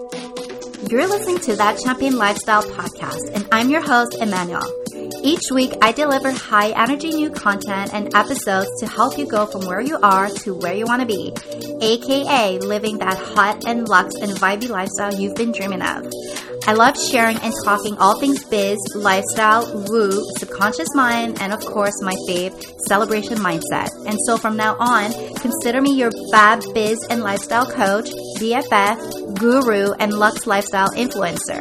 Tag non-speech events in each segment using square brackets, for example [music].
You're listening to That Champion Lifestyle podcast, and I'm your host, Emmanuel. Each week, I deliver high energy new content and episodes to help you go from where you are to where you want to be, aka living that hot and luxe and vibey lifestyle you've been dreaming of. I love sharing and talking all things biz, lifestyle, woo, subconscious mind, and of course, my fave, celebration mindset. And so from now on, consider me your fab biz and lifestyle coach, BFF, guru, and Lux lifestyle influencer.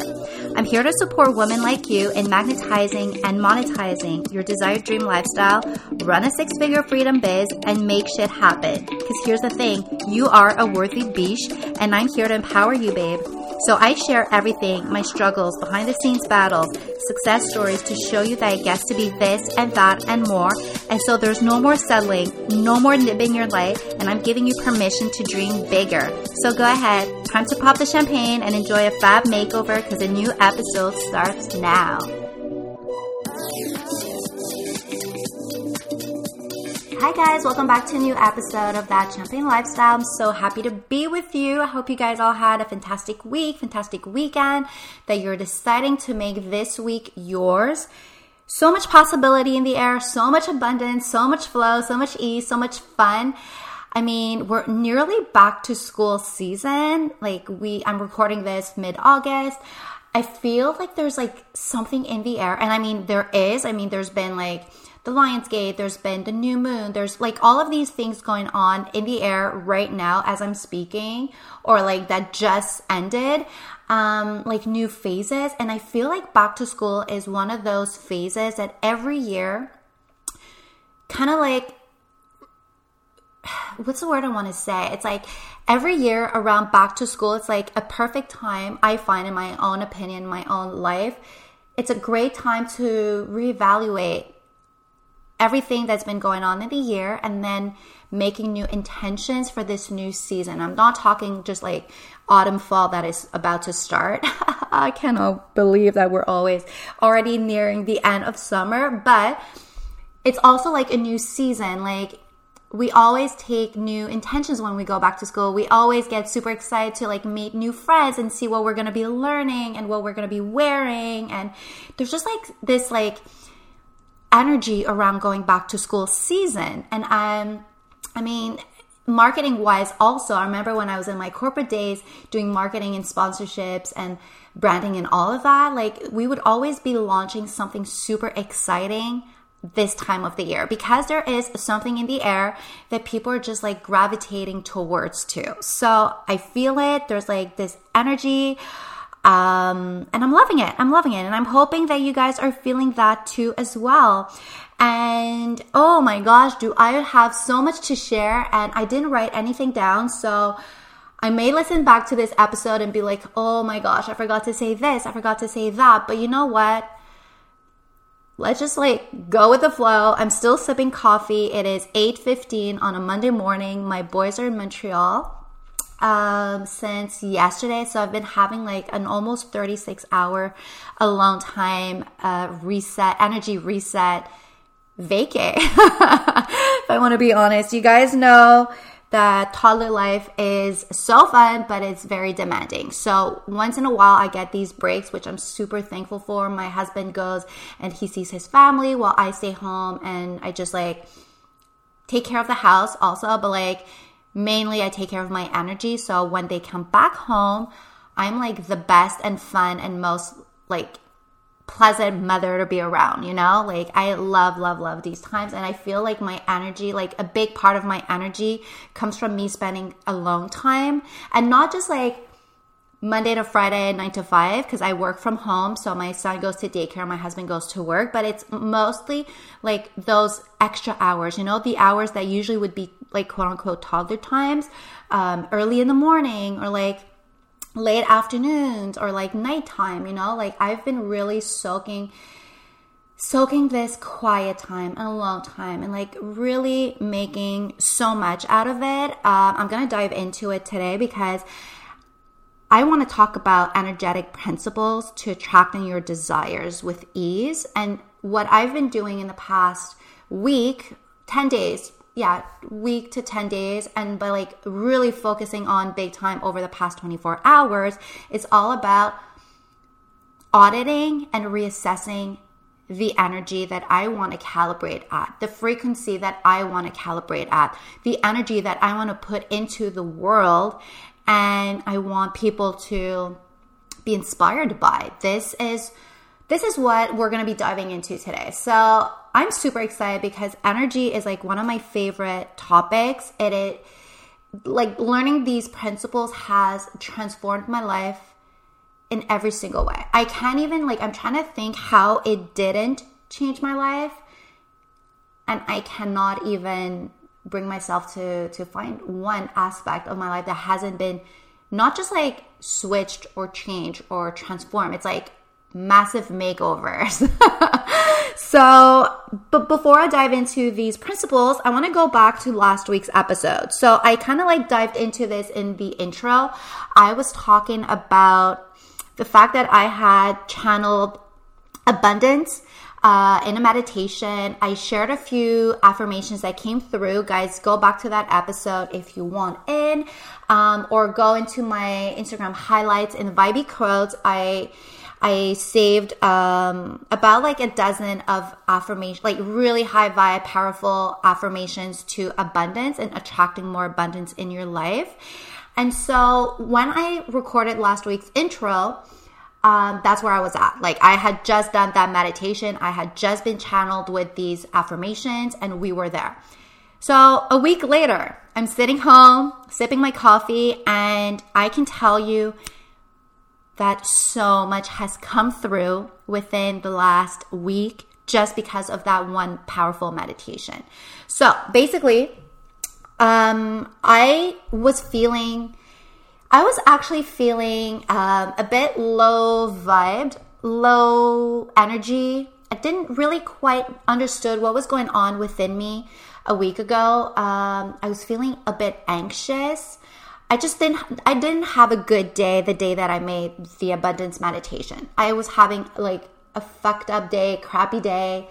I'm here to support women like you in magnetizing and monetizing your desired dream lifestyle, run a six figure freedom biz, and make shit happen. Because here's the thing you are a worthy biche, and I'm here to empower you, babe. So I share everything, my struggles, behind the scenes battles, success stories to show you that it gets to be this and that and more. And so there's no more settling, no more nibbing your light, and I'm giving you permission to dream bigger. So go ahead, time to pop the champagne and enjoy a fab makeover because a new episode starts now. Hi guys, welcome back to a new episode of That Champion Lifestyle. I'm so happy to be with you. I hope you guys all had a fantastic week, fantastic weekend, that you're deciding to make this week yours. So much possibility in the air, so much abundance, so much flow, so much ease, so much fun. I mean, we're nearly back to school season. Like we I'm recording this mid-August. I feel like there's like something in the air. And I mean, there is. I mean, there's been like the Lionsgate, there's been the new moon, there's like all of these things going on in the air right now as I'm speaking, or like that just ended, um, like new phases. And I feel like back to school is one of those phases that every year kind of like [sighs] what's the word I want to say? It's like every year around back to school, it's like a perfect time I find in my own opinion, my own life. It's a great time to reevaluate everything that's been going on in the year and then making new intentions for this new season. I'm not talking just like autumn fall that is about to start. [laughs] I cannot believe that we're always already nearing the end of summer, but it's also like a new season. Like we always take new intentions when we go back to school. We always get super excited to like meet new friends and see what we're going to be learning and what we're going to be wearing and there's just like this like energy around going back to school season. And um, I mean, marketing wise, also, I remember when I was in my corporate days doing marketing and sponsorships and branding and all of that, like we would always be launching something super exciting this time of the year because there is something in the air that people are just like gravitating towards too. So I feel it. There's like this energy um, and I'm loving it. I'm loving it. And I'm hoping that you guys are feeling that too as well. And oh my gosh, do I have so much to share? And I didn't write anything down. So I may listen back to this episode and be like, oh my gosh, I forgot to say this. I forgot to say that. But you know what? Let's just like go with the flow. I'm still sipping coffee. It is 8:15 on a Monday morning. My boys are in Montreal um, since yesterday. So I've been having like an almost 36 hour alone time uh, reset, energy reset vacay. [laughs] if I want to be honest, you guys know that toddler life is so fun, but it's very demanding. So once in a while, I get these breaks, which I'm super thankful for. My husband goes and he sees his family while I stay home and I just like take care of the house also, but like mainly I take care of my energy. So when they come back home, I'm like the best and fun and most like pleasant mother to be around, you know? Like I love, love, love these times. And I feel like my energy, like a big part of my energy comes from me spending alone time and not just like Monday to Friday, nine to five, because I work from home. So my son goes to daycare, my husband goes to work, but it's mostly like those extra hours, you know, the hours that usually would be like quote unquote toddler times, um, early in the morning or like late afternoons or like nighttime, you know, like I've been really soaking soaking this quiet time and alone time and like really making so much out of it. Um, I'm gonna dive into it today because I want to talk about energetic principles to attracting your desires with ease. And what I've been doing in the past week, 10 days, yeah, week to 10 days and by like really focusing on big time over the past 24 hours, it's all about auditing and reassessing the energy that I want to calibrate at, the frequency that I want to calibrate at, the energy that I want to put into the world. And I want people to be inspired by. This is this is what we're going to be diving into today. So, I'm super excited because energy is like one of my favorite topics. It, it like learning these principles has transformed my life in every single way. I can't even like I'm trying to think how it didn't change my life and I cannot even bring myself to to find one aspect of my life that hasn't been not just like switched or changed or transformed. It's like massive makeovers. [laughs] so, but before I dive into these principles, I want to go back to last week's episode. So, I kind of like dived into this in the intro. I was talking about the fact that I had channeled abundance uh, in a meditation. I shared a few affirmations that came through. Guys, go back to that episode if you want in, um, or go into my Instagram highlights in Vibey Quotes. I I saved um, about like a dozen of affirmations, like really high vibe, powerful affirmations to abundance and attracting more abundance in your life. And so when I recorded last week's intro, um, that's where I was at. Like I had just done that meditation. I had just been channeled with these affirmations and we were there. So a week later, I'm sitting home, sipping my coffee, and I can tell you that so much has come through within the last week just because of that one powerful meditation. So basically, um, I was feeling, I was actually feeling um, a bit low vibed, low energy. I didn't really quite understood what was going on within me a week ago. Um, I was feeling a bit anxious. I just didn't I didn't have a good day the day that I made the abundance meditation. I was having like a fucked up day, crappy day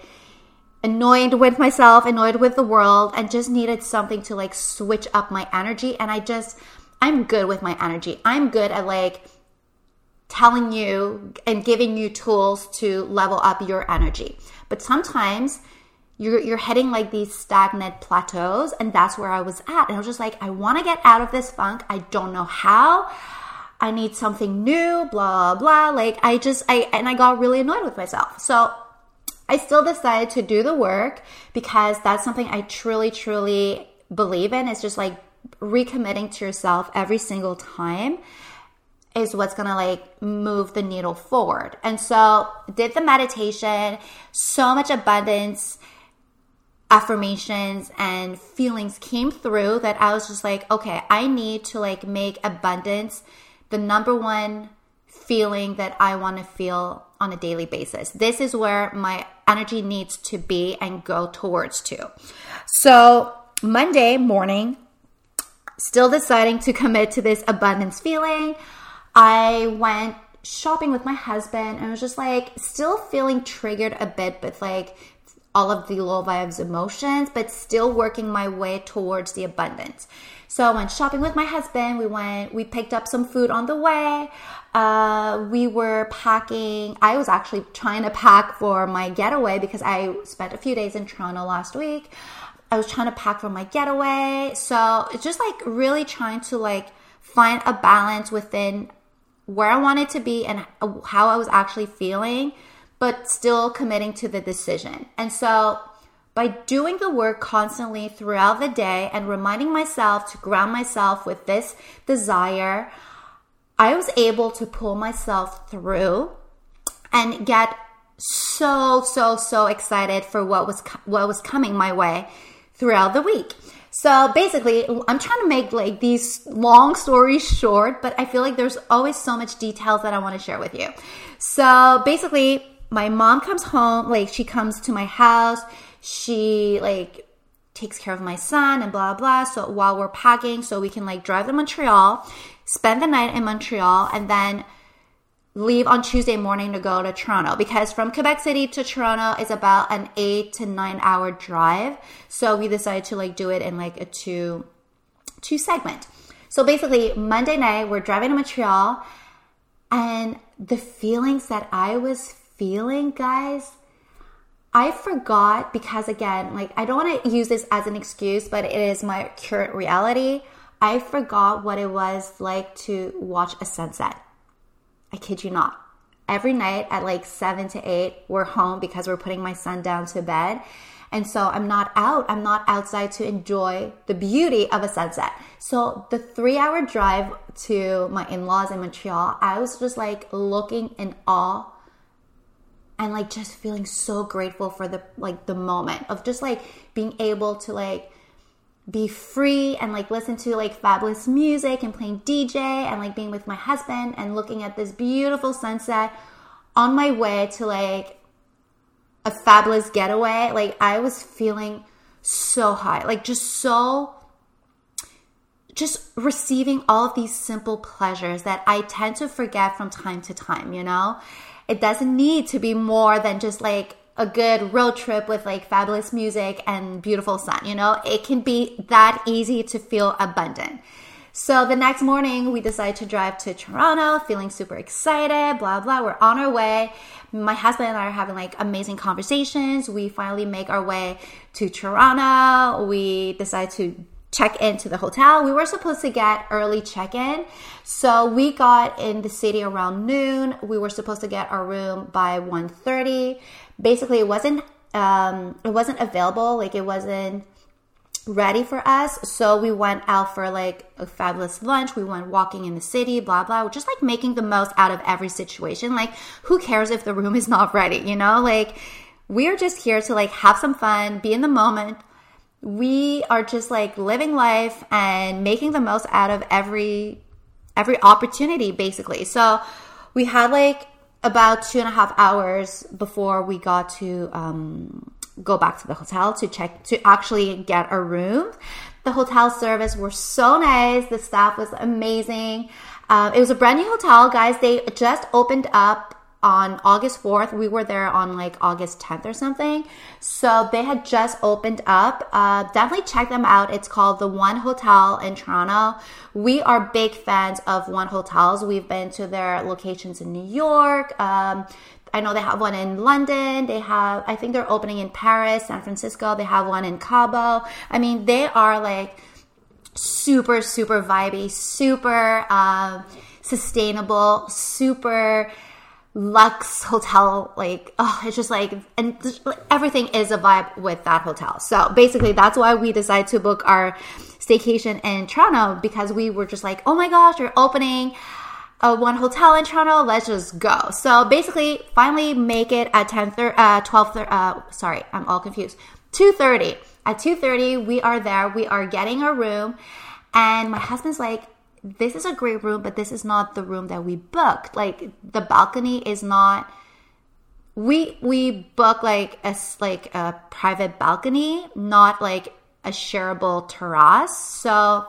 annoyed with myself, annoyed with the world, and just needed something to like switch up my energy. And I just, I'm good with my energy. I'm good at like telling you and giving you tools to level up your energy. But sometimes you're, you're hitting like these stagnant plateaus, and that's where I was at. And I was just like, I want to get out of this funk. I don't know how. I need something new, blah, blah. Like, I just, I, and I got really annoyed with myself. So, I still decided to do the work because that's something I truly, truly believe in. It's just like recommitting to yourself every single time is what's gonna like move the needle forward. And so, did the meditation, so much abundance, affirmations, and feelings came through that I was just like, okay, I need to like make abundance the number one feeling that I wanna feel on a daily basis. This is where my energy needs to be and go towards to. So, Monday morning, still deciding to [laughs] commit to this abundance feeling, I went shopping with my husband and I was just like still feeling triggered a bit but like all of the low vibes emotions, but still working my way towards the abundance. So I went shopping with my husband. We went, we picked up some food on the way. Uh, we were packing. I was actually trying to pack for my getaway because I spent a few days in Toronto last week. I was trying to pack for my getaway. So it's just like really trying to like find a balance within where I wanted to be and how I was actually feeling, but still committing to the decision. And so by doing the work constantly throughout the day and reminding myself to ground myself with this desire, I was able to pull myself through and get so so so excited for what was what was coming my way throughout the week. So basically, I'm trying to make like these long stories short, but I feel like there's always so much details that I want to share with you. So basically, my mom comes home, like she comes to my house, she like takes care of my son and blah blah. So while we're packing, so we can like drive to Montreal, spend the night in Montreal, and then leave on Tuesday morning to go to Toronto because from Quebec City to Toronto is about an eight to nine hour drive. So we decided to like do it in like a two two segment. So basically Monday night we're driving to Montreal and the feelings that I was feeling, guys, I forgot because again, like I don't want to use this as an excuse, but it is my current reality. I forgot what it was like to watch a sunset. I kid you not. Every night at like seven to eight, we're home because we're putting my son down to bed. And so I'm not out. I'm not outside to enjoy the beauty of a sunset. So the three hour drive to my in laws in Montreal, I was just like looking in awe and like just feeling so grateful for the like the moment of just like being able to like be free and like listen to like fabulous music and playing DJ and like being with my husband and looking at this beautiful sunset on my way to like a fabulous getaway. Like I was feeling so high, like just so just receiving all of these simple pleasures that I tend to forget from time to time, you know? It doesn't need to be more than just like a good road trip with like fabulous music and beautiful sun. You know, it can be that easy to feel abundant. So the next morning, we decide to drive to Toronto, feeling super excited, blah, blah. We're on our way. My husband and I are having like amazing conversations. We finally make our way to Toronto. We decide to check into the hotel. We were supposed to get early check in. So we got in the city around noon. We were supposed to get our room by 1.30 basically it wasn't um, it wasn't available like it wasn't ready for us so we went out for like a fabulous lunch we went walking in the city blah blah just like making the most out of every situation like who cares if the room is not ready you know like we're just here to like have some fun be in the moment we are just like living life and making the most out of every every opportunity basically so we had like about two and a half hours before we got to um, go back to the hotel to check to actually get a room. The hotel service were so nice. The staff was amazing. Uh, it was a brand new hotel, guys. They just opened up on August 4th. We were there on like August 10th or something. So they had just opened up. Uh, definitely check them out. It's called the One Hotel in Toronto. We are big fans of One Hotels. We've been to their locations in New York. Um, I know they have one in London. They have, I think they're opening in Paris, San Francisco. They have one in Cabo. I mean, they are like super, super vibey, super uh, sustainable, super luxe hotel like oh it's just like and everything is a vibe with that hotel. So basically that's why we decided to book our staycation in toronto because we were just like oh my gosh you're opening a one hotel in toronto let's just go. So basically finally make it at 10 30, uh 12 uh sorry i'm all confused. 2.30 at 2.30 we are there we are getting a room and my husband's like this is a great room, but this is not the room that we booked. Like the balcony is not we we book like a like a private balcony, not like a shareable terrace. So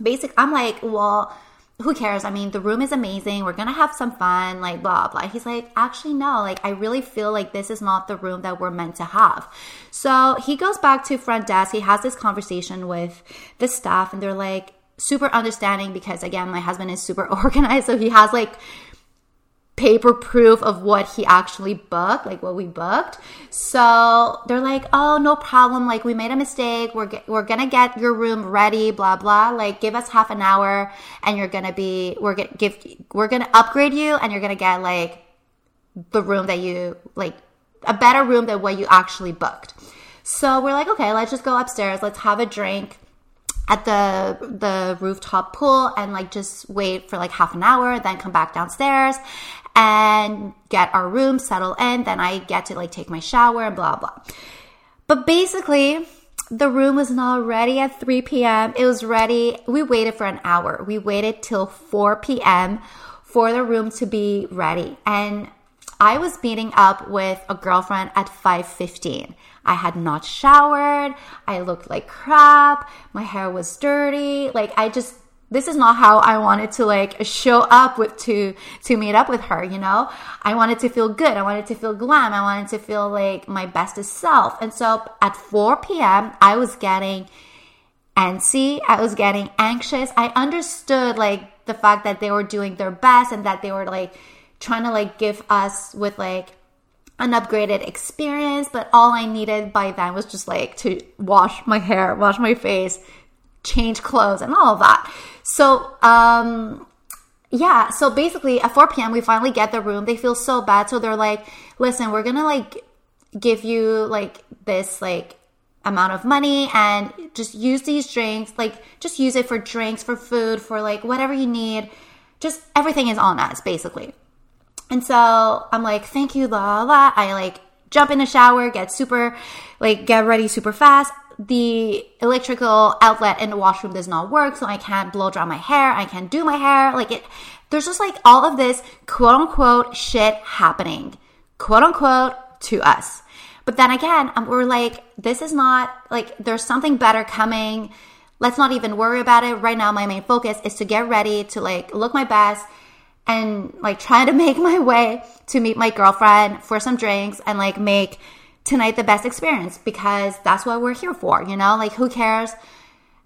basic I'm like, well, who cares? I mean, the room is amazing. We're gonna have some fun, like blah blah. He's like, actually, no, like I really feel like this is not the room that we're meant to have. So he goes back to front desk. He has this conversation with the staff, and they're like, super understanding because again my husband is super [laughs] organized so he has like paper proof of what he actually booked like what we booked. So they're like oh no problem. Like we made a mistake. We're we're gonna get your room ready blah blah. Like give us half an hour and you're gonna be we're gonna give we're gonna upgrade you and you're gonna get like the room that you like a better room than what you actually booked. So we're like okay let's just go upstairs. Let's have a drink at the the rooftop pool and like just wait for like half an hour then come back downstairs and get our room settled in. Then i get to like take my shower and blah blah. But basically the room was not ready at 3 p.m it was ready we waited for an hour. We waited till 4 p.m for the room to be ready. And i was meeting up with a girlfriend at 5.15 I had not showered. I looked like crap. My hair was dirty. Like I just this is not how I wanted to like show up with to to meet up with her, you know? I wanted to feel good. I wanted to feel glam. I wanted to feel like my bestest self. And so at 4 p.m., I was getting antsy. I was getting anxious. I understood like the fact that they were doing their best and that they were like trying to like give us with like an upgraded experience, but all I needed by then was just like to wash my hair, wash my face, change clothes and all of that. So, um, yeah, so basically at 4 p.m. we finally get the room. They feel so bad. So they're like, listen, we're gonna like give you like this like amount of money and just use these drinks, like just use it for drinks, for food, for like whatever you need. Just everything is on us, basically. And so I'm like, thank you, la la. I like jump in the shower, get super, like get ready super fast the electrical outlet in the washroom does not work, so I can't blow dry my hair. I can't do my hair. Like it, there's just like all of this quote unquote shit happening, quote unquote, to us. But then again, um, we're like, this is not like there's something better coming. Let's not even worry about it right now. My main focus is to get ready to like look my best and like try to [laughs] make my way to meet my girlfriend for some drinks and like make tonight the best experience because that's what we're here for, you know? Like who cares?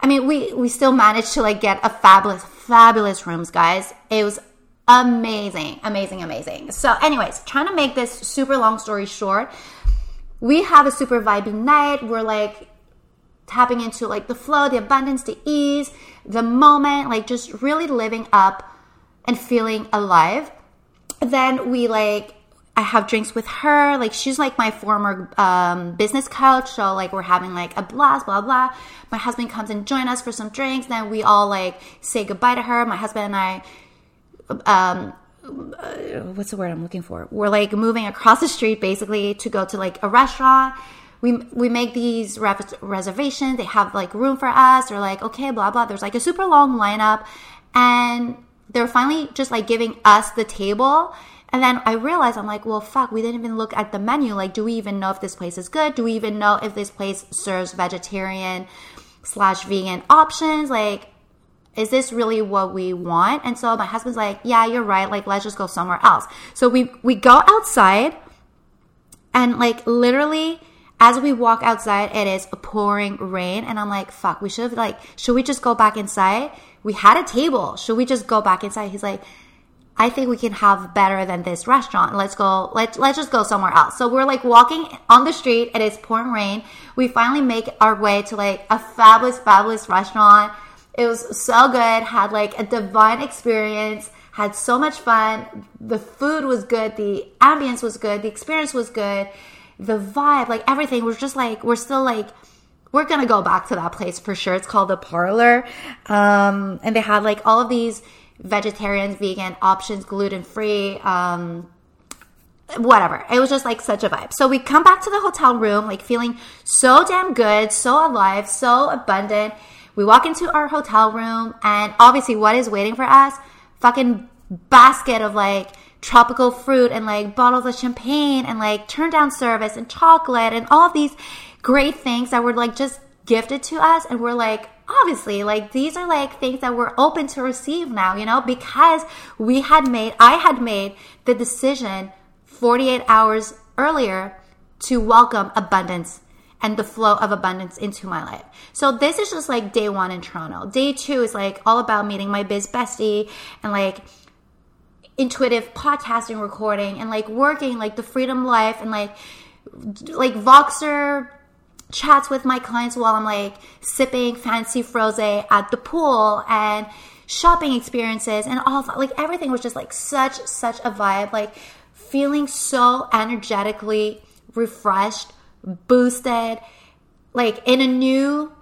I mean, we we still managed to like get a fabulous fabulous rooms, guys. It was amazing, amazing, amazing. So anyways, trying to make this super long story short, we have a super vibey night. We're like tapping into like the flow, the abundance, the ease, the moment, like just really living up and feeling alive. Then we like I have drinks with her. Like she's like my former um, business coach, so like we're having like a blast, blah blah. My husband comes and join us for some drinks. Then we all like say goodbye to her. My husband and I, um, uh, what's the word I'm looking for? We're like moving across the street basically to go to like a restaurant. We we make these reservations. They have like room for us. They're like okay, blah blah. There's like a super long lineup, and they're finally just like giving us the table and then I realized I'm like, well, fuck, we didn't even look at the menu. Like, do we even know if this place is good? Do we even know if this place serves vegetarian slash vegan options? Like, is this really what we want? And so my husband's like, yeah, you're right. Like, let's just go somewhere else. So we, we go outside and like literally as we walk outside, it is pouring rain. And I'm like, fuck, we should have like, should we just go back inside? We had a table. Should we just go back inside? He's like, I think we can have better than this restaurant. Let's go. Let let's just go somewhere else. So we're like walking on the street. It is pouring rain. We finally make our way to like a fabulous, fabulous restaurant. It was so good. Had like a divine experience. Had so much fun. The food was good. The ambience was good. The experience was good. The vibe, like everything, was just like we're still like we're gonna go back to that place for sure. It's called the Parlor, um, and they had like all of these vegetarian, vegan options, gluten free, um, whatever. It was just like such a vibe. So we come back to the hotel room, like feeling so damn good, so alive, so abundant. We walk into our hotel room, and obviously, what is waiting for us? Fucking basket of like tropical fruit and like bottles of champagne and like turn down service and chocolate and all of these great things that were like just gifted to us. And we're like, obviously like these are like things that we're open to receive now you know because we had made i had made the decision 48 hours earlier to welcome abundance and the flow of abundance into my life. So this is just like day one in Toronto. Day two is like all about meeting my biz bestie and like intuitive podcasting recording and like working like the freedom life and like like Voxer chats with my clients while I'm like sipping fancy frosé at the pool and shopping experiences and all. Like everything was just like such, such a vibe. Like feeling so energetically refreshed, boosted, like in a new,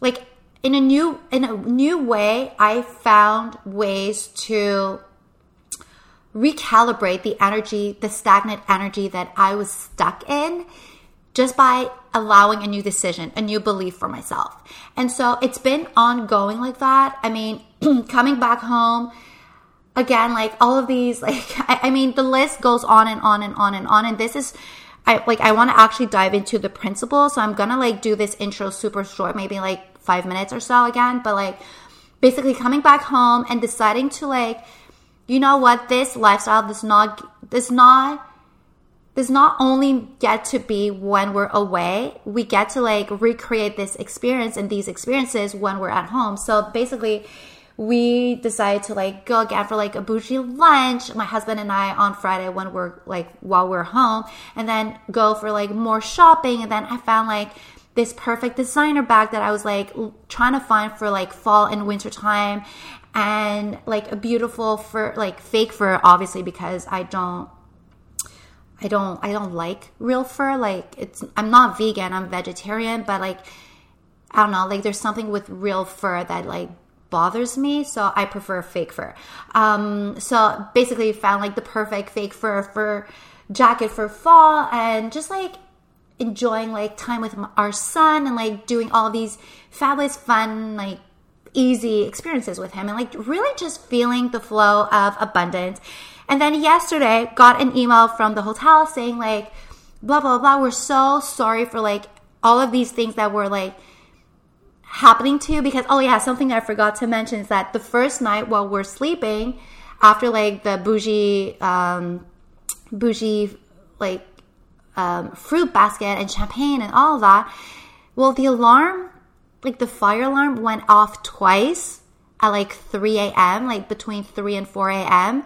like in a new, in a new way, I found ways to recalibrate the energy, the stagnant energy that I was stuck in just by allowing a new decision, a new belief for myself. And so it's been ongoing like that. I mean, [clears throat] coming back home, again, like all of these, [laughs] like, I, I, mean, the list goes on and on and on and on. And this is, I like, I want to actually dive into the principles. So I'm going to like do this intro super short, maybe like five minutes or so again. But like, basically coming back home and deciding to like, you know what, this lifestyle does not does not does not only get to be when we're away, we get to like recreate this experience and these experiences when we're at home. So basically, we decided to like go again for like a bougie lunch, my husband and I on Friday when we're like while we're home, and then go for like more shopping. And then I found like this perfect designer bag that I was like trying to find for like fall and winter time and like a beautiful fur like fake fur obviously because I don't I don't I don't like real fur. Like it's I'm not vegan, I'm vegetarian, but like I don't know, like there's something with real fur that like bothers me, so I prefer fake fur. Um so basically found like the perfect fake fur for jacket for fall and just like enjoying like time with our son and like doing all these fabulous fun like easy experiences with him and like really just feeling the flow of abundance and then yesterday, got an email from the hotel saying like, blah blah blah. We're so sorry for like all of these things that were like happening to you because oh yeah, something I forgot to mention is that the first night while we're sleeping, after like the bougie, um, bougie like um, fruit basket and champagne and all of that. Well, the alarm, like the fire alarm, went off twice at like 3 a.m., like between 3 and 4 a.m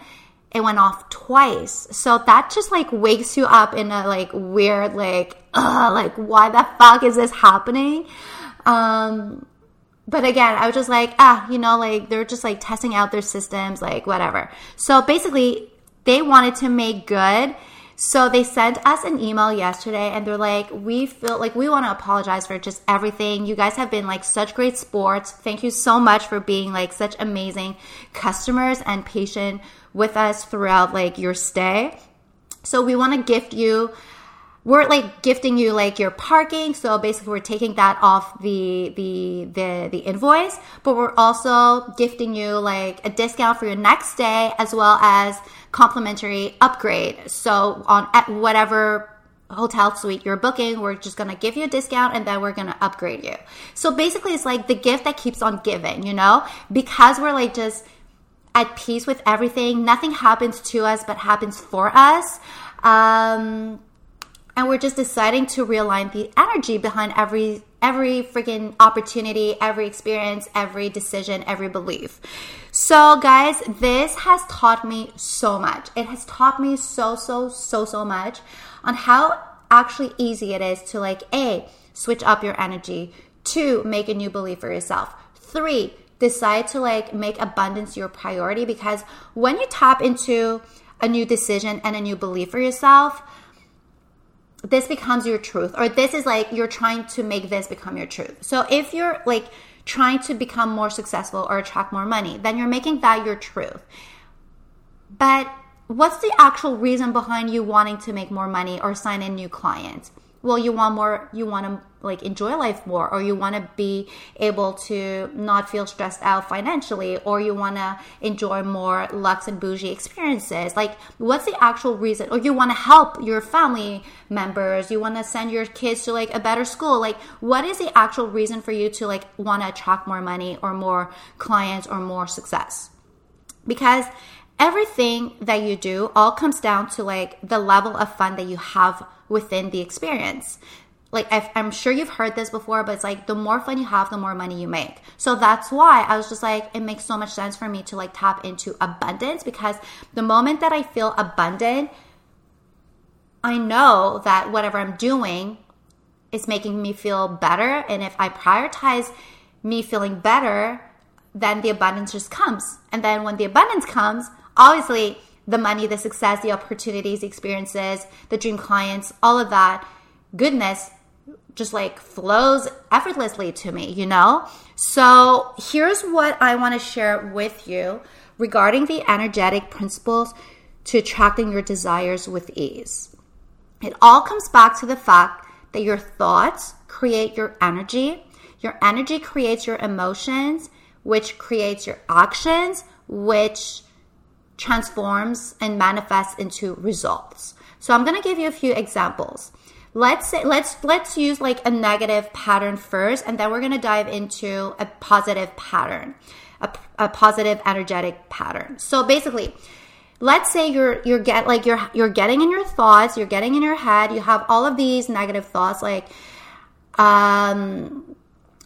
it went off twice. So that just like wakes you up in a like weird, like, [laughs] ugh, like, why the fuck is this happening? Um, but again, I was just like, ah, you know, like they're just like testing out their systems, like whatever. So basically, they wanted to make good. So they sent us an email yesterday and they're like, we feel like we want to apologize for just everything. You guys have been like such great sports. Thank you so much for being like such amazing customers and patient with us throughout like your stay. So we want to gift you we're like gifting you like your parking so basically we're taking that off the the the the invoice but we're also gifting you like a discount for your next day as well as complimentary upgrade so on at whatever hotel suite you're booking we're just going to give you a discount and then we're going to upgrade you so basically it's like the gift that keeps on giving you know because we're like just at peace with everything. Nothing happens to us, but happens for us. Um, and we're just deciding to realign the energy behind every every freaking opportunity, every experience, every decision, every belief. So, guys, this has taught me so much. It has taught me so, so, so, so much on how actually easy it is to like a switch up your energy, two make a new belief for yourself, three decide to like make abundance your priority because when you tap into a new decision and a new belief for yourself, this becomes your truth, or this is like you're trying to make this become your truth. So if you're like trying to become more successful or attract more money, then you're making that your truth. But what's the actual reason behind you wanting to make more money or sign in new clients? Well you want more you want to like enjoy life more or you want to be able to not feel stressed out financially or you want to enjoy more luxe and bougie experiences. Like what's the actual reason? Or you want to help your family members you want to send your kids to like a better school. Like what is the actual reason for you to like want to attract more money or more clients or more success? Because everything that you do all comes down to like the level of fun that you have within the experience. Like i am sure you've heard this before, but it's like the more fun you have, the more money you make. So that's why I was just like, it makes so much sense for me to like tap into abundance because the moment that I feel abundant, I know that whatever I'm doing is making me feel better. And if I prioritize me feeling better, then the abundance just comes. And then when the abundance comes, obviously the money, the success, the opportunities, the experiences, the dream clients, all of that goodness just like flows effortlessly to me, you know? So here's what I want to share with you regarding the energetic principles to attracting your desires with ease. It all comes back to the fact that your thoughts create your energy, your energy creates your emotions, which creates your actions, which transforms and manifests into results. So I'm going to give you a few examples. Let's say let's let's use like a negative pattern first and then we're going to dive into a positive pattern. a, a positive energetic pattern. So basically, let's say you're you're get like you're you're getting in your thoughts, you're getting in your head, you have all of these negative thoughts like um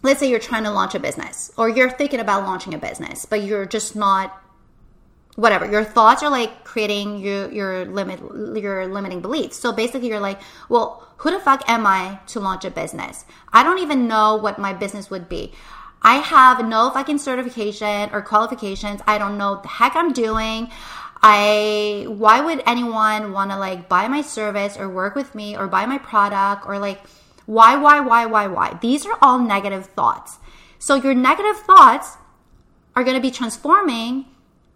let's say you're trying to launch a business or you're thinking about launching a business, but you're just not whatever your thoughts are like creating your your limit your limiting beliefs. So basically you're like well who the fuck am i to launch a business? I don't even know what my business would be. I have no fucking certification or qualifications. I don't know the heck i'm doing. I why would anyone want to like buy my service or work with me or buy my product or like why why why why why? These are all negative thoughts. So your negative thoughts are going to be transforming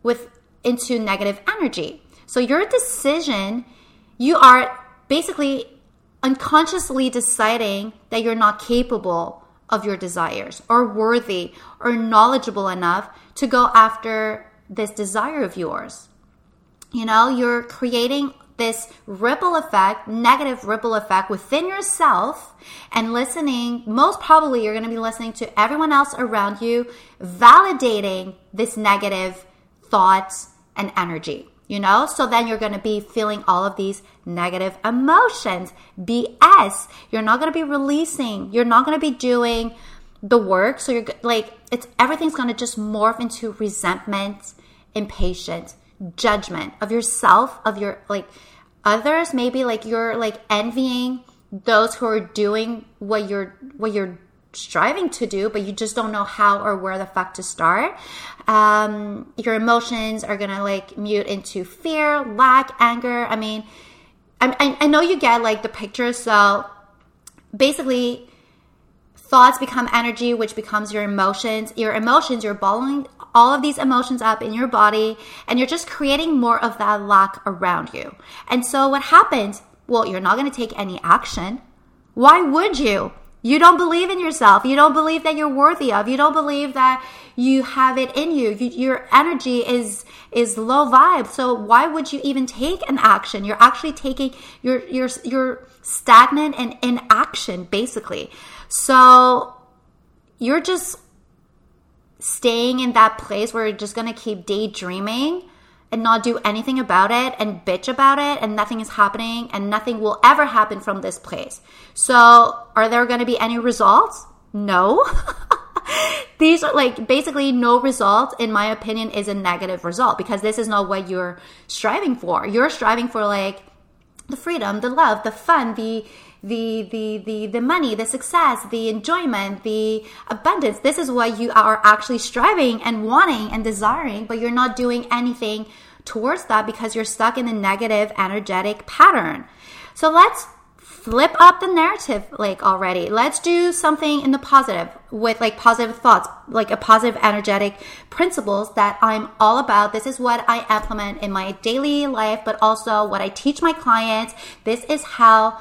with into negative energy. So your decision, you are basically unconsciously deciding that you're not capable of your desires or worthy or knowledgeable enough to go after this desire of yours. You know, you're creating this ripple effect, negative ripple effect within yourself and listening. Most probably, you're going to be listening to everyone else around you, validating this negative thoughts and energy, you know? So then you're going to be feeling all of these negative emotions, BS. You're not going to be releasing, you're not going to be doing the work. So you're like, it's everything's going to just morph into resentment, impatience, judgment of yourself, of your like others. Maybe like you're like envying those who are doing what you're what you're striving to do, but you just don't know how or where the fuck to start. Um, your emotions are gonna like mute into fear, lack, anger. I mean, I, I know you get like the picture. So basically, thoughts become energy, which becomes your emotions. Your emotions, you're bottling all of these emotions up in your body, and you're just creating more of that lack around you. And so what happens? Well, you're not gonna take any action. Why would you? You don't believe in yourself. You don't believe that you're worthy of. You don't believe that you have it in you. you. Your energy is is low vibe. So why would you even take an action? You're actually taking you're you're you're stagnant and inaction basically. So you're just staying in that place where you're just going to keep daydreaming and not do anything about it and bitch about it and nothing is happening and nothing will ever happen from this place. So, are there going to be any results? No. [laughs] These are like basically no result, in my opinion, is a negative result because this is not what you're striving for. You're striving for like the freedom, the love, the fun, the the the the the money, the success, the enjoyment, the abundance. This is what you are actually striving and wanting and desiring, but you're not doing anything towards that because you're stuck in a negative energetic pattern. So let's flip up the narrative like already. Let's do something in the positive with like positive thoughts, like a positive energetic principles that I'm all about. This is what I implement in my daily life, but also what I teach my clients. This is how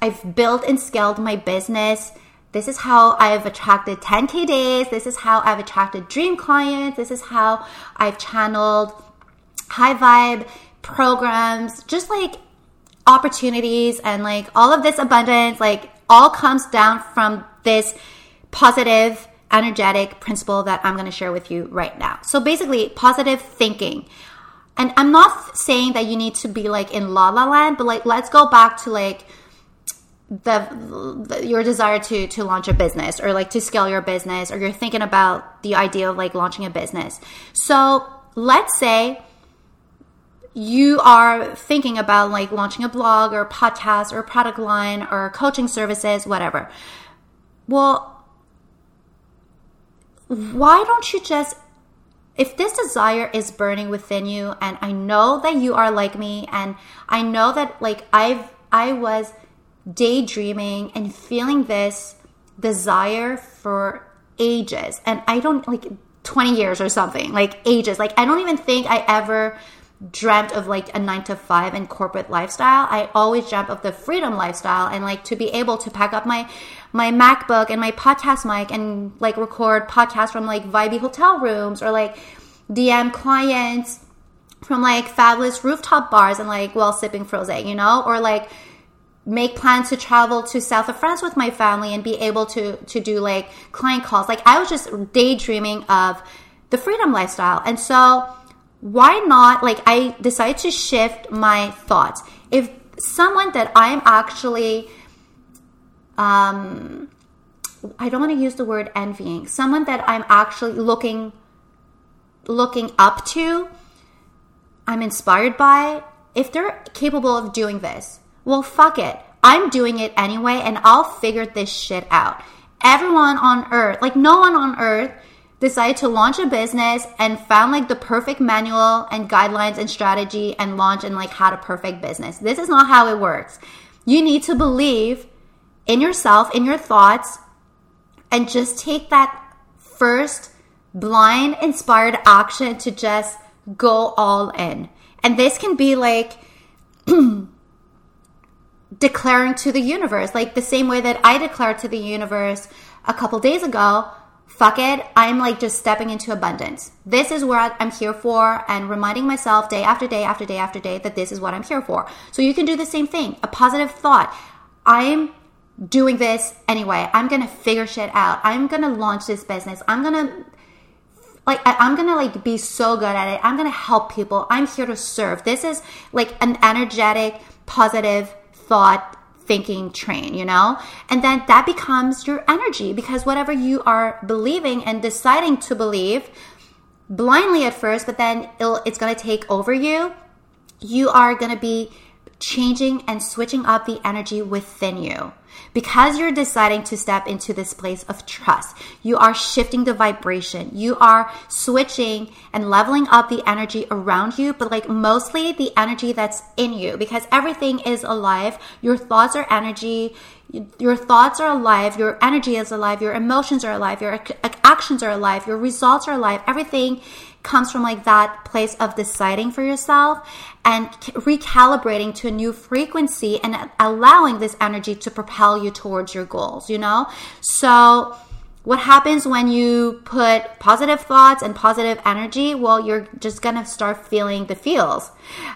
I've built and scaled my business. This is how I've attracted 10K days. This is how I've attracted dream clients. This is how I've channeled high vibe programs, just like opportunities and like all of this abundance, like all comes down from this positive, energetic principle that I'm going to share with you right now. So basically, positive thinking. And I'm not saying that you need to be like in la la land, but like let's go back to like the, the, your desire to to launch a business or like to scale your business or you're thinking about the idea of like launching a business. So, let's say you are thinking about like launching a blog or a podcast or a product line or coaching services, whatever. Well, why don't you just, if this desire is burning within you, and I know that you are like me, and I know that like I've, I was daydreaming and feeling this desire for ages, and I don't like 20 years or something, like ages. Like I don't even think I ever dreamt of like a nine to five and corporate lifestyle. I always dreamt of the freedom lifestyle and like to be able to pack up my my MacBook and my podcast mic and like record podcasts from like vibey hotel rooms or like DM clients from like fabulous rooftop bars and like while sipping frosé, you know, or like make plans to travel to south of France with my family and be able to to do like client calls. Like I was just daydreaming of the freedom lifestyle. And so, why not? Like, I decided to shift my thoughts. If someone that I'm actually, um, I don't want to use the word envying, someone that I'm actually looking looking up to, I'm inspired by, if they're capable of doing this, well, fuck it. I'm doing it anyway, and I'll figure this shit out. Everyone on earth, like no one on earth, decided to launch a business and found like the perfect manual and guidelines and strategy and launch and like had a perfect business. This is not how it works. You need to believe in yourself, in your thoughts, and just take that first blind inspired action to just go all in. And this can be like [clears throat] declaring to the universe, like the same way that I declared to the universe a couple days ago. Fuck it. I'm like just stepping into abundance. This is what I'm here for and reminding myself day after day after day after day that this is what I'm here for. So you can do the same thing. A positive thought. I'm doing this anyway. I'm going to figure shit out. I'm going to launch this business. I'm going to like I, am gonna like be so good at it i'm gonna help people i'm here to serve this is like an energetic positive thought thinking train you know? And then that becomes your energy because whatever you are believing and deciding to believe blindly at first but then it's gonna take over you. You are gonna be changing and switching up the energy within you because you're deciding to step into this place of trust, you are shifting the vibration. You are switching and leveling up the energy around you, but like mostly the energy that's in you because everything is alive. Your thoughts are energy. Your thoughts are alive. Your energy is alive. Your emotions are alive. Your actions are alive. Your results are alive. Everything comes from like that place of deciding for yourself and recalibrating to a new frequency and allowing this energy to propel you towards your goals, you know? So, what happens when you put positive thoughts and positive energy? Well, you're just gonna start feeling the feels.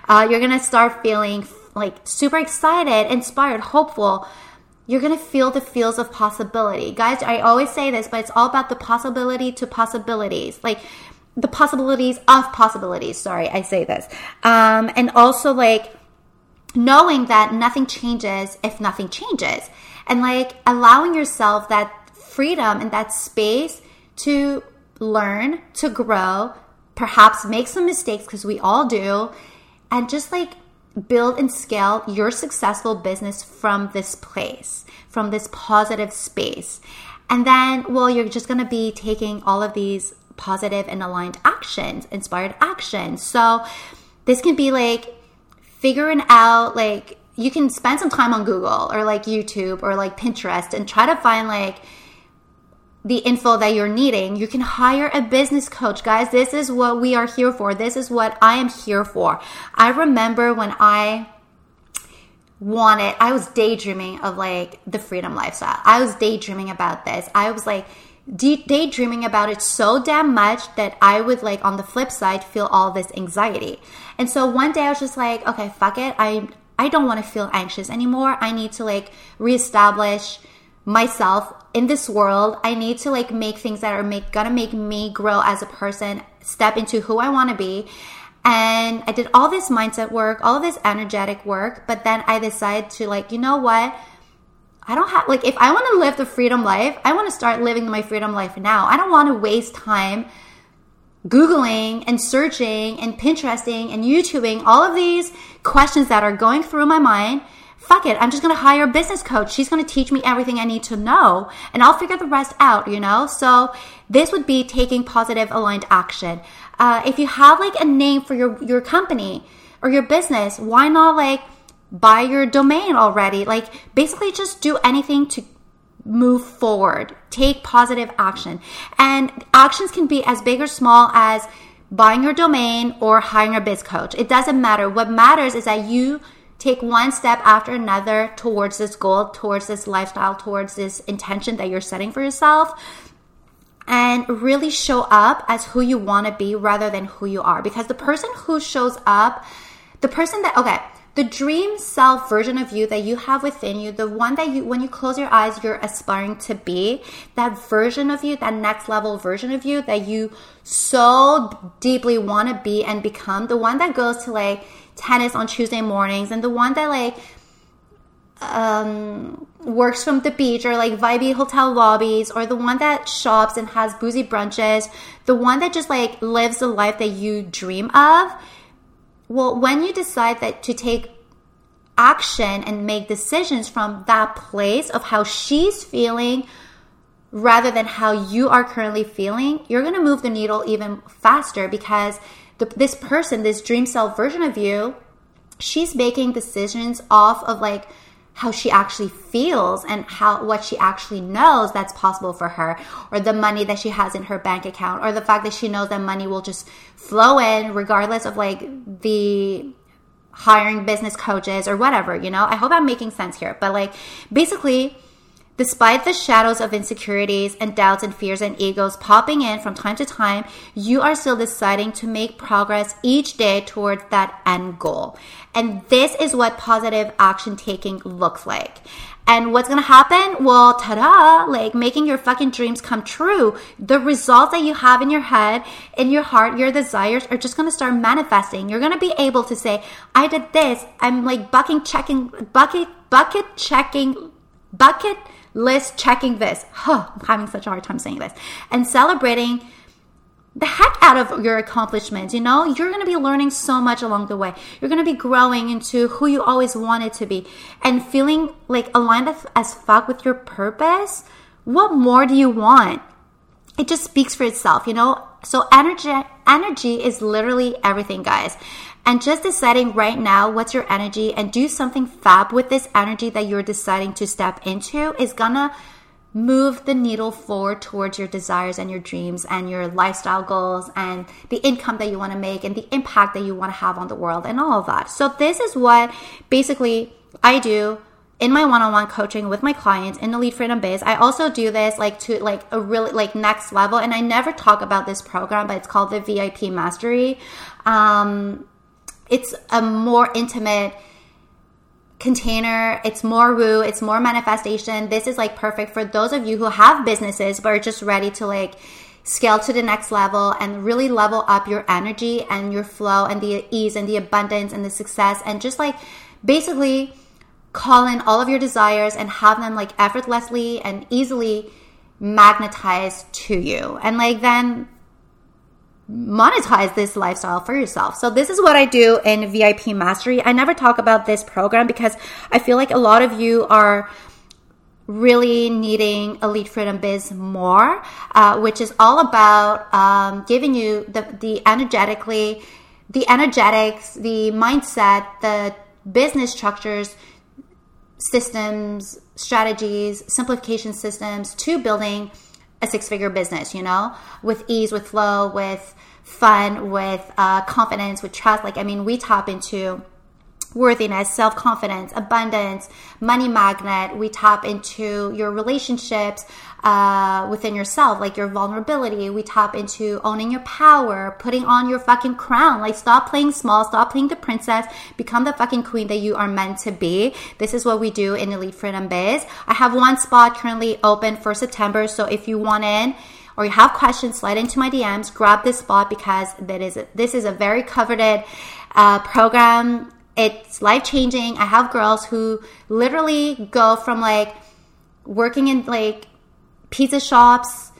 Uh, you're gonna start feeling like super excited, inspired, hopeful. You're gonna feel the feels of possibility. Guys, I always say this, but it's all about the possibility to possibilities. Like, the possibilities of possibilities. Sorry, I say this. Um, and also like knowing that nothing changes if nothing changes and like allowing yourself that freedom and that space to learn, to grow, perhaps make some mistakes because we all do, and just like build and scale your successful business from this place, from this positive space. And then, well, you're just going to be taking all of these positive and aligned actions, inspired actions. So this can be like figuring out like you can spend some time on Google or like YouTube or like Pinterest and try to find like the info that you're needing. You can hire a business coach, guys. This is what we are here for. This is what I am here for. I remember when I wanted, I was daydreaming of like the freedom lifestyle. I was daydreaming about this. I was like, daydreaming about it so damn much that I would like on the flip side feel all this anxiety. And so one day I was just like, okay, fuck it. I I don't want to feel anxious anymore. I need to like reestablish myself in this world. I need to like make things that are make gonna make me grow as a person, step into who I want to be. And I did all this mindset work, all this energetic work, but then I decided to like, you know what? I don't have, like, if I want to live the freedom life, I want to start living my freedom life now. I don't want to waste time Googling and searching and Pinteresting and YouTubing all of these questions that are going through my mind. Fuck it. I'm just going to hire a business coach. She's going to teach me everything I need to know and I'll figure the rest out, you know? So this would be taking positive aligned action. Uh, if you have like a name for your, your company or your business, why not like, buy your domain already. Like basically just do anything to move forward. Take positive action. And actions can be as big or small as buying your domain or hiring a biz coach. It doesn't matter. What matters is that you take one step after another towards this goal, towards this lifestyle, towards this intention that you're setting for yourself and really show up as who you want to be rather than who you are because the person who shows up the person that okay the dream self version of you that you have within you, the one that you, when you close your eyes, you're aspiring to be, that version of you, that next level version of you that you so deeply want to be and become, the one that goes to like tennis on Tuesday mornings and the one that like um, works from the beach or like vibey hotel lobbies or the one that shops and has boozy brunches, the one that just like lives the life that you dream of well, when you decide that to take action and make decisions from that place of how she's feeling rather than how you are currently feeling, you're going to move the needle even faster because the, this person, this dream self version of you, she's making decisions off of like how she actually feels and how what she actually knows that's possible for her or the money that she has in her bank account or the fact that she knows that money will just flow in regardless of like the hiring business coaches or whatever you know? I hope i'm making sense here but like basically Despite the shadows of insecurities and doubts and fears and egos popping in from time to time, you are still deciding to make progress each day towards that end goal. And this is what positive action taking looks like. And what's gonna happen? Well, ta-da, like making your fucking dreams come true. The results that you have in your head, in your heart, your desires are just gonna start manifesting. You're gonna be able to say, I did this. I'm like bucking checking, bucket, bucket checking, bucket list checking this. Huh, I'm having such a hard time saying this. And celebrating the heck out of your accomplishments. You know, you're going to be learning so much along the way. You're going to be growing into who you always wanted to be and feeling like aligned as fuck with your purpose. What more do you want? It just speaks for itself, you know? So energy energy is literally everything, guys. And just deciding right now what's your energy and do something fab with this energy that you're deciding to step into is gonna move the needle forward towards your desires and your dreams and your lifestyle goals and the income that you want to make and the impact that you want to have on the world and all of that. So this is what basically I do in my one-on-one coaching with my clients in the Elite Freedom Biz i also do this like to like a really like next level and i never talk about this program but it's called the vip mastery um, it's a more intimate container. It's more woo, it's more manifestation. This is like perfect for those of you who have businesses but are just ready to like scale to the next level and really level up your energy and your flow and the ease and the abundance and the success and just like basically call in all of your desires and have them like effortlessly and easily magnetized to you. And like then monetize this lifestyle for yourself. So this is what I do in VIP Mastery. I never talk about this program because I feel like a lot of you are really needing Elite Freedom Biz more, uh, which is all about um, giving you the, the energetically, the energetics, the mindset, the business structures, systems, strategies, simplification systems to building a six figure business, you know, with ease, with flow, with fun, with uh, confidence, with trust. Like, I mean, we tap into worthiness, self confidence, abundance, money magnet. We tap into your relationships uh, within yourself, like your vulnerability. We tap into owning your power, putting on your fucking crown. Like, stop playing small, stop playing the princess, become the fucking queen that you are meant to be. This is what we do in Elite Freedom Biz. I have one spot currently open for September, so if you want in, or you have questions, slide into my DMs, grab this spot because that is a, this is a very coveted uh, program it's life changing. I have girls who literally go from like working in like pizza shops,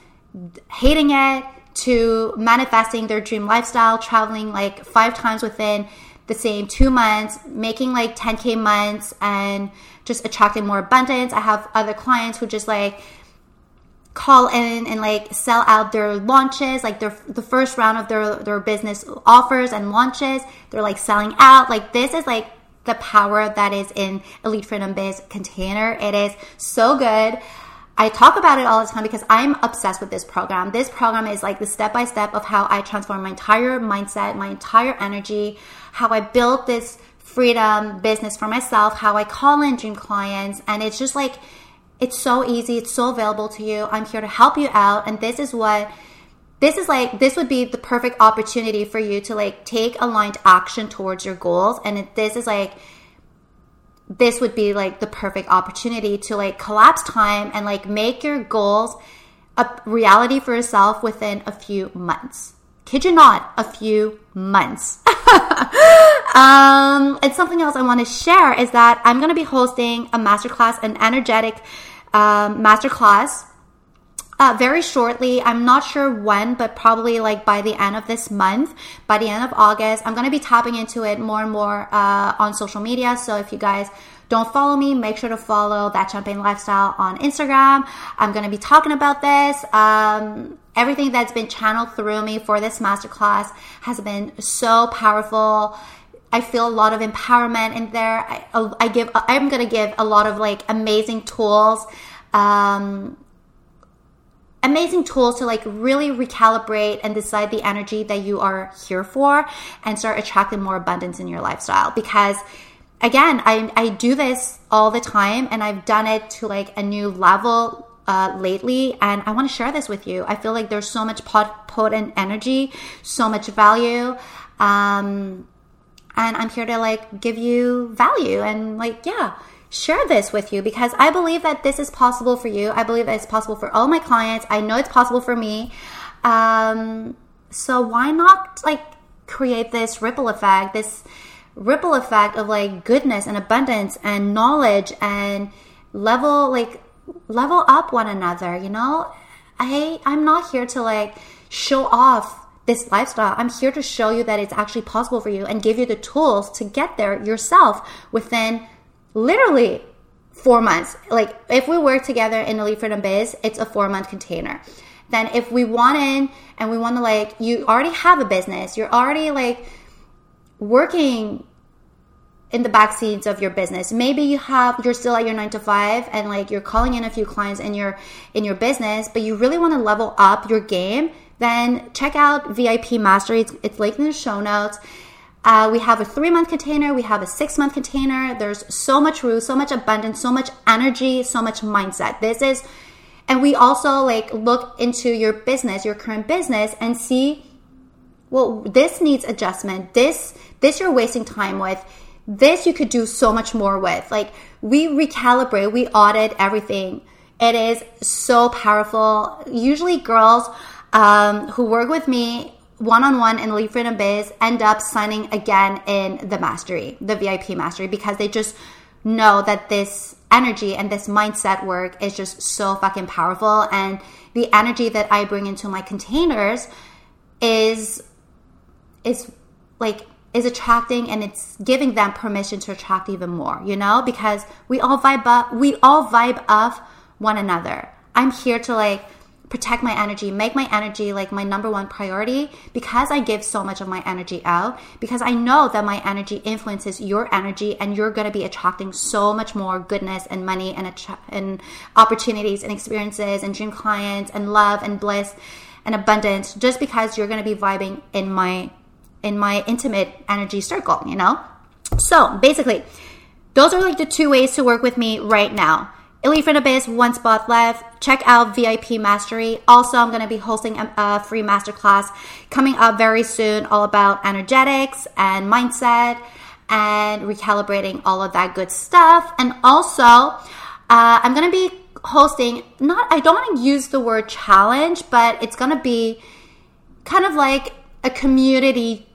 hating it, to manifesting their dream lifestyle, traveling like five times within the same two months, making like 10K months and just attracting more abundance. I have other clients who just like call in and like sell out their launches, like their the first round of their their business offers and launches. They're like selling out. Like this is like the power that is in Elite Freedom Biz container. It is so good. I talk about it all the time because I'm obsessed with this program. This program is like the step by step of how I transform my entire mindset, my entire energy, how I built this freedom business for myself, how I call in dream clients, and it's just like it's so easy. It's so available to you. I'm here to help you out. And this is what, this is like, this would be the perfect opportunity for you to like take aligned action towards your goals. And this is like this would be like the perfect opportunity to like collapse time and like make your goals a reality for yourself within a few months. Kid you not, a few months. [laughs] um, and something else I want to share is that I'm going to be hosting a masterclass, an energetic um, masterclass uh, very shortly. I'm not sure when, but probably like by the end of this month, by the end of August. I'm going to be tapping into it more and more uh, on social media. So if you guys don't follow me, make sure to follow that champagne lifestyle on Instagram. I'm going to be talking about this. Um, everything that's been channeled through me for this masterclass has been so powerful. I feel a lot of empowerment in there. I, I give, I'm going to give a lot of like amazing tools. Um, amazing tools to like really recalibrate and decide the energy that you are here for and start attracting more abundance in your lifestyle. Because again I, I do this all the time and i've done it to like a new level uh, lately and i want to share this with you. I feel like there's so much pot- potent energy so much value um, and i'm here to like give you value and like yeah share this with you because I believe that this is possible for you. I believe that it's possible for all my clients. I know it's possible for me. Um, so why not like create this ripple effect, this ripple effect of like goodness and abundance and knowledge and level like level up one another, you know? I I'm not here to like show off this lifestyle. I'm here to show you that it's actually possible for you and give you the tools to get there yourself within literally four months. Like if we work together in the Elite Freedom Biz, it's a four month container. Then if we want in and we want to like, you already have a business, you're already like working in the back scenes of your business. Maybe you have you're still at your 9 to 5 and like you're calling in a few clients in your in your business, but you really want to level up your game, then check out VIP Mastery. It's, it's linked in the show notes. Uh, we have a three month container, we have a six month container. There's so much room, so much abundance, so much energy, so much mindset. This is, and we also like look into your business, your current business, and see, well, this needs adjustment. This, this you're wasting time with. This you could do so much more with. Like we recalibrate, we audit everything. It is so powerful. Usually, girls um, who work with me one on one in Elite Freedom Biz end up signing again in the mastery, the VIP mastery, because they just know that this energy and this mindset work is just so fucking powerful. And the energy that I bring into my containers is, is like, is attracting and it's giving them permission to attract even more, you know, because we all vibe up, we all vibe off one another. I'm here to like, protect my energy, make my energy like my number one priority because I give so much of my energy out, because I know that my energy influences your energy and you're going to be attracting so much more goodness and money and, and opportunities and experiences and dream clients and love and bliss and abundance just because you're going to be vibing in my in my intimate energy circle, you know? So, basically, those are like the two ways to work with me right now. Freedom Biz, one spot left. Check out VIP Mastery. Also, I'm going to be hosting a, a, free masterclass coming up very soon, all about energetics and mindset and recalibrating all of that good stuff. And also, uh, I'm going to be hosting, not, I don't want to use the word challenge, but it's going to be kind of like a community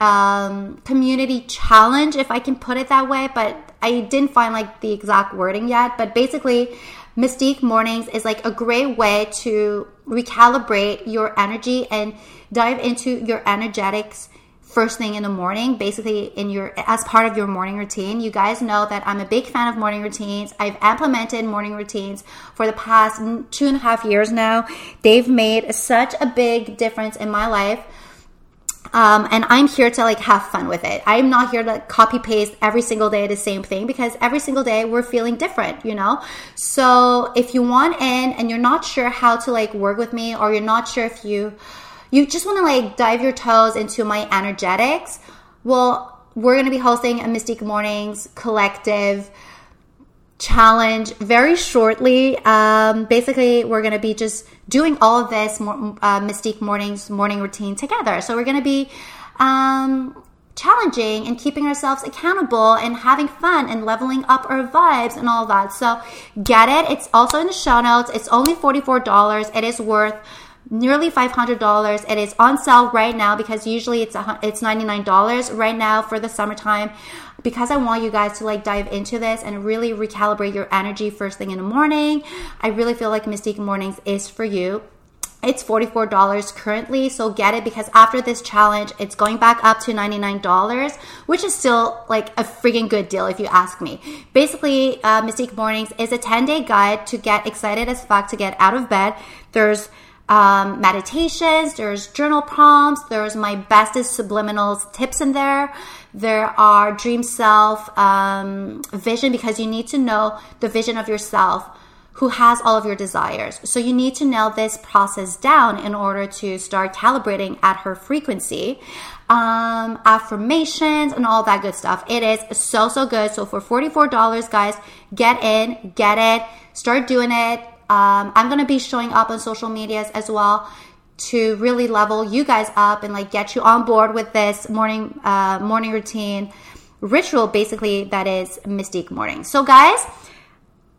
um, community challenge, if I can put it that way. But I didn't find like the exact wording yet. But basically, Mystique Mornings is like a great way to recalibrate your energy and dive into your energetics first thing in the morning. Basically in your as part of your morning routine. You guys know that i'm a big fan of morning routines. I've implemented morning routines for the past two and a half years now. They've made such a big difference in my life um, and I'm here to like have fun with it. I'm not here to copy paste every single day the same thing because every single day we're feeling different, you know? So if you want in and you're not sure how to like work with me or you're not sure if you, you just want to like dive your toes into my energetics, well, we're going to be hosting a Mystique Mornings collective challenge very shortly. Um, basically, we're going to be just doing all of this uh, Mystique Mornings morning routine together. So we're going to be um, challenging and keeping ourselves accountable and having fun and leveling up our vibes and all that. So get it. It's also in the show notes. It's only $44. It is worth nearly $500. It is on sale right now because usually it's a, it's $99 right now for the summertime because I want you guys to like dive into this and really recalibrate your energy first thing in the morning. I really feel like Mystique Mornings is for you. It's $44 currently, so get it because after this challenge, it's going back up to $99, which is still like a freaking good deal if you ask me. Basically, uh, Mystique Mornings is a 10 day guide to get excited as fuck to get out of bed. There's um, meditations, there's journal prompts, there's my bestest subliminals tips in there. There are dream self um, vision because you need to know the vision of yourself who has all of your desires. So you need to nail this process down in order to start calibrating at her frequency. Um, affirmations and all that good stuff. It is so, so good. So for $44, guys, get in, get it, start doing it. Um, I'm going to be showing up on social medias as well to really level you guys up and like get you on board with this morning, uh, morning routine ritual, basically, that is Mystique Morning. So guys,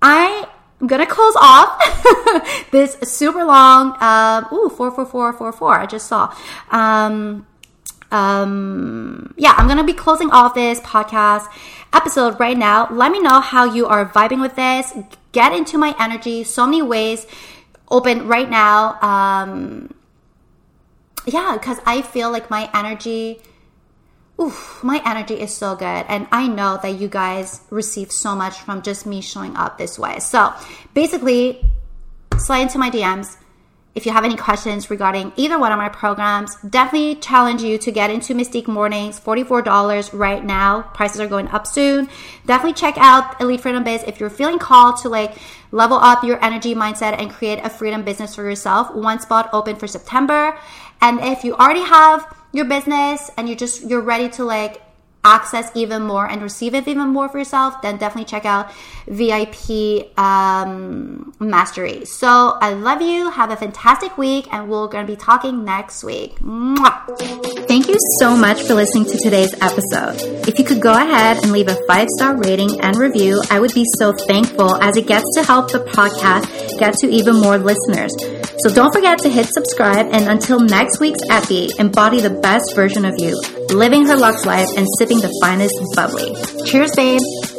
I I'm gonna close off [laughs] this super long, um, ooh, 44444, I just saw. Um, um, yeah, I'm gonna be closing off this podcast episode right now. Let me know how you are vibing with this. Get into my energy. So many ways open right now. Um, yeah, because I feel like my energy oof, my energy is so good. And I know that you guys receive so much from just me showing up this way. So basically, slide into my DMs. If you have any questions regarding either one of my programs, definitely challenge you to get into Mystique Mornings, $44 right now. Prices are going up soon. Definitely check out Elite Freedom Biz if you're feeling called to like level up your energy mindset and create a freedom business for yourself. One spot open for September. And if you already have your business and you're just you're ready to like access even more and receive it even more for yourself, then definitely check out VIP um, Mastery. So I love you. Have a fantastic week, and we're going to be talking next week. Mwah. Thank you so much for listening to today's episode. If you could go ahead and leave a five star rating and review, I would be so thankful as it gets to help the podcast get to even more listeners. So don't forget to hit subscribe, and until next week's epi, embody the best version of you, living her Lux life and sipping the finest bubbly. Cheers, babe!